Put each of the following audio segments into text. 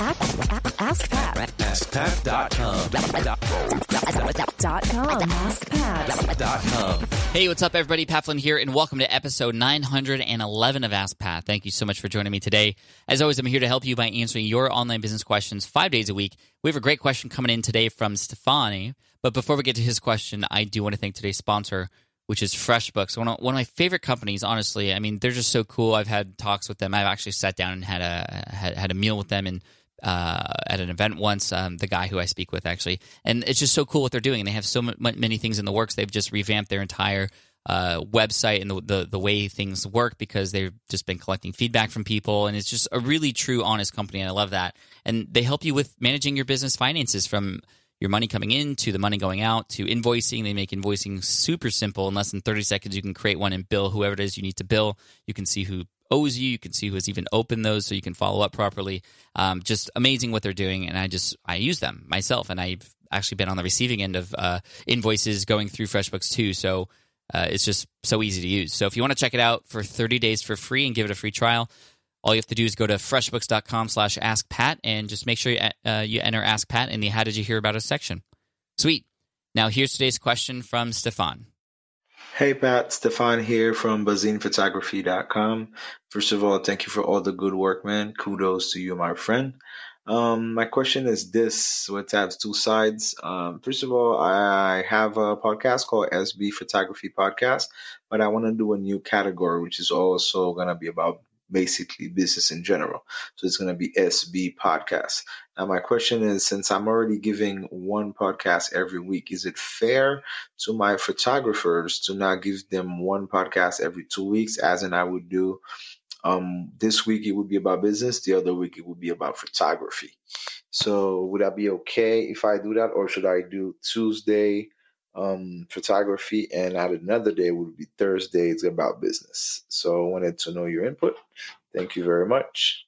Ask, ask, Pat. AskPat.com. Hey, what's up, everybody? Pat Flynn here, and welcome to episode 911 of Ask Pat. Thank you so much for joining me today. As always, I'm here to help you by answering your online business questions five days a week. We have a great question coming in today from Stefani. But before we get to his question, I do want to thank today's sponsor, which is FreshBooks. One of, one of my favorite companies, honestly. I mean, they're just so cool. I've had talks with them. I've actually sat down and had a had, had a meal with them and uh, at an event once. Um, the guy who I speak with actually, and it's just so cool what they're doing. And They have so m- many things in the works. They've just revamped their entire uh, website and the, the the way things work because they've just been collecting feedback from people, and it's just a really true, honest company, and I love that. And they help you with managing your business finances from your money coming in to the money going out to invoicing. They make invoicing super simple. In less than 30 seconds, you can create one and bill whoever it is you need to bill. You can see who owes you. You can see who has even opened those so you can follow up properly. Um, just amazing what they're doing. And I just, I use them myself. And I've actually been on the receiving end of uh, invoices going through FreshBooks too. So uh, it's just so easy to use. So if you want to check it out for 30 days for free and give it a free trial, all you have to do is go to freshbooks.com slash askpat and just make sure you, uh, you enter Ask Pat in the How Did You Hear About Us section. Sweet. Now here's today's question from Stefan. Hey Pat, Stefan here from bazinphotography.com. First of all, thank you for all the good work, man. Kudos to you, my friend. Um, my question is this, it has two sides. Um, first of all, I have a podcast called SB Photography Podcast, but I want to do a new category, which is also going to be about basically business in general. So it's going to be SB Podcast. Now, my question is since I'm already giving one podcast every week, is it fair to my photographers to not give them one podcast every two weeks, as in I would do? Um, this week it would be about business, the other week it would be about photography. So, would that be okay if I do that, or should I do Tuesday? Um, photography, and at another day would be Thursday. It's about business. So I wanted to know your input. Thank you very much.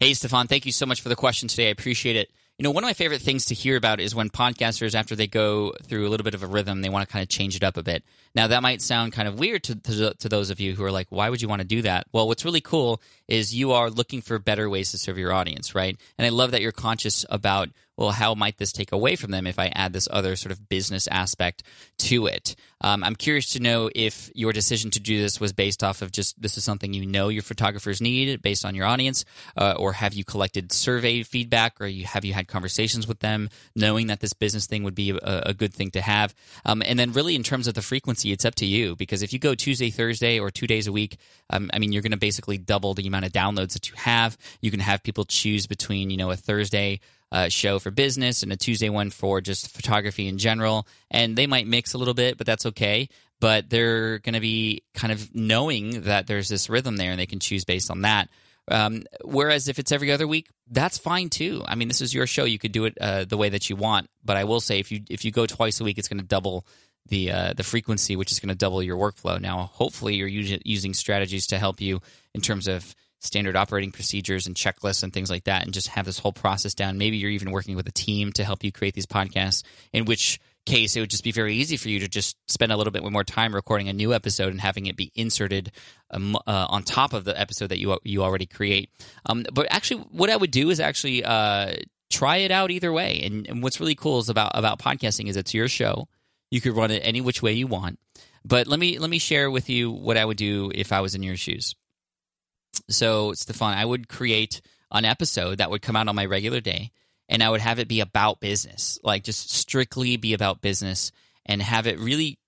Hey, Stefan, thank you so much for the question today. I appreciate it. You know, one of my favorite things to hear about is when podcasters, after they go through a little bit of a rhythm, they want to kind of change it up a bit. Now, that might sound kind of weird to, to, to those of you who are like, why would you want to do that? Well, what's really cool is you are looking for better ways to serve your audience, right? And I love that you're conscious about well, how might this take away from them if I add this other sort of business aspect to it? Um, I'm curious to know if your decision to do this was based off of just this is something you know your photographers need based on your audience, uh, or have you collected survey feedback, or you, have you had conversations with them knowing that this business thing would be a, a good thing to have? Um, and then, really, in terms of the frequency, it's up to you because if you go Tuesday, Thursday, or two days a week, um, I mean, you're going to basically double the amount of downloads that you have. You can have people choose between, you know, a Thursday uh, show for business and a Tuesday one for just photography in general. And they might mix a little bit, but that's okay. But they're going to be kind of knowing that there's this rhythm there and they can choose based on that. Um, whereas if it's every other week, that's fine too. I mean, this is your show; you could do it uh, the way that you want. But I will say, if you if you go twice a week, it's going to double the uh, the frequency, which is going to double your workflow. Now, hopefully, you're using strategies to help you in terms of standard operating procedures and checklists and things like that and just have this whole process down. Maybe you're even working with a team to help you create these podcasts, in which case it would just be very easy for you to just spend a little bit more time recording a new episode and having it be inserted um, uh, on top of the episode that you you already create. Um, but actually, what I would do is actually uh, try it out either way. And, and what's really cool is about about podcasting is it's your show. You could run it any which way you want. But let me let me share with you what I would do if I was in your shoes. So, Stefan, I would create an episode that would come out on my regular day and I would have it be about business, like just strictly be about business and have it really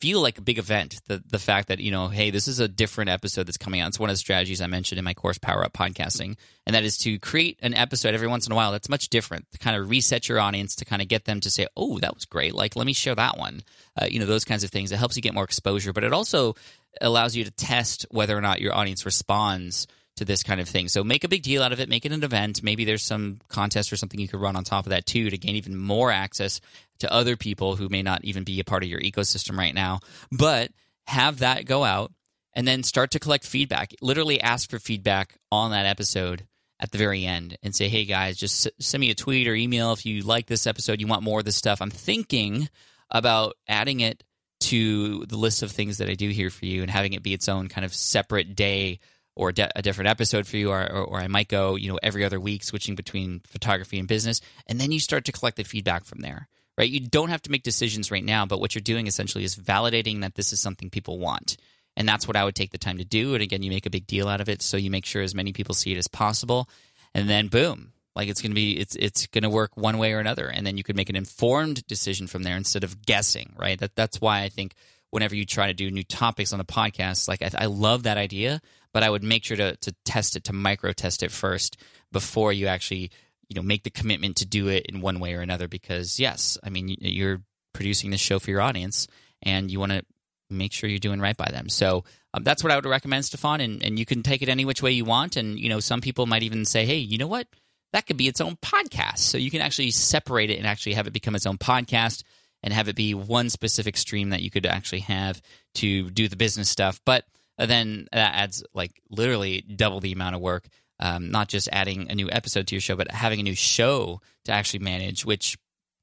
feel like a big event. The the fact that, you know, hey, this is a different episode that's coming out. It's one of the strategies I mentioned in my course Power Up Podcasting. And that is to create an episode every once in a while that's much different, to kind of reset your audience, to kind of get them to say, oh, that was great. Like, let me share that one. Uh, you know, those kinds of things. It helps you get more exposure, but it also allows you to test whether or not your audience responds to this kind of thing. So make a big deal out of it, make it an event. Maybe there's some contest or something you could run on top of that too to gain even more access to other people who may not even be a part of your ecosystem right now. But have that go out and then start to collect feedback. Literally ask for feedback on that episode at the very end and say, hey guys, just send me a tweet or email if you like this episode, you want more of this stuff. I'm thinking about adding it to the list of things that I do here for you and having it be its own kind of separate day or de- a different episode for you, or, or, or I might go, you know, every other week, switching between photography and business, and then you start to collect the feedback from there. Right, you don't have to make decisions right now, but what you're doing essentially is validating that this is something people want, and that's what I would take the time to do. And again, you make a big deal out of it, so you make sure as many people see it as possible, and then boom, like it's going to be it's it's going to work one way or another, and then you could make an informed decision from there instead of guessing. Right, that that's why I think whenever you try to do new topics on the podcast, like I, I love that idea, but I would make sure to to test it to micro test it first before you actually you know make the commitment to do it in one way or another because yes i mean you're producing this show for your audience and you want to make sure you're doing right by them so um, that's what i would recommend stefan and, and you can take it any which way you want and you know some people might even say hey you know what that could be its own podcast so you can actually separate it and actually have it become its own podcast and have it be one specific stream that you could actually have to do the business stuff but then that adds like literally double the amount of work um, not just adding a new episode to your show, but having a new show to actually manage, which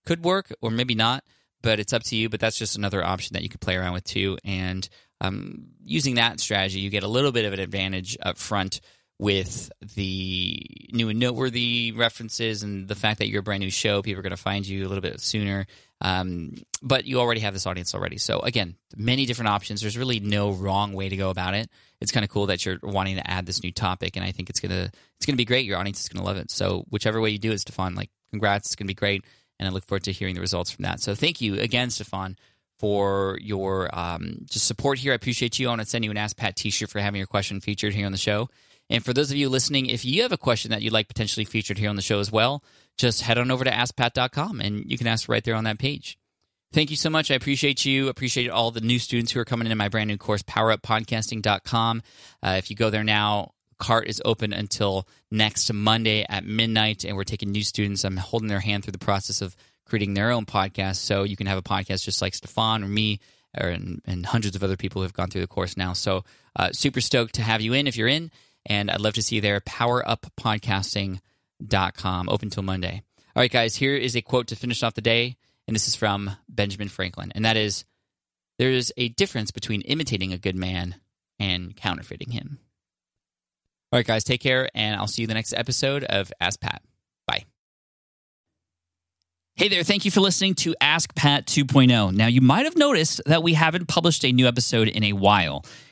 could work or maybe not, but it's up to you. But that's just another option that you could play around with too. And um, using that strategy, you get a little bit of an advantage up front with the new and noteworthy references and the fact that you're a brand new show. People are going to find you a little bit sooner. Um, but you already have this audience already. So again, many different options. There's really no wrong way to go about it. It's kind of cool that you're wanting to add this new topic, and I think it's gonna it's gonna be great. Your audience is gonna love it. So whichever way you do it, Stefan, like congrats, it's gonna be great, and I look forward to hearing the results from that. So thank you again, Stefan, for your um, just support here. I appreciate you. I want to send you an Ask Pat T-shirt for having your question featured here on the show. And for those of you listening, if you have a question that you'd like potentially featured here on the show as well, just head on over to askpat.com and you can ask right there on that page. Thank you so much. I appreciate you. Appreciate all the new students who are coming in my brand new course, poweruppodcasting.com. Uh, if you go there now, cart is open until next Monday at midnight, and we're taking new students. I'm holding their hand through the process of creating their own podcast, so you can have a podcast just like Stefan or me, and, and hundreds of other people who have gone through the course now. So, uh, super stoked to have you in if you're in, and I'd love to see you there. Poweruppodcasting.com, open till Monday. All right, guys, here is a quote to finish off the day and this is from Benjamin Franklin, and that is there is a difference between imitating a good man and counterfeiting him. All right, guys, take care, and I'll see you the next episode of Ask Pat. Bye. Hey there, thank you for listening to Ask Pat 2.0. Now, you might have noticed that we haven't published a new episode in a while.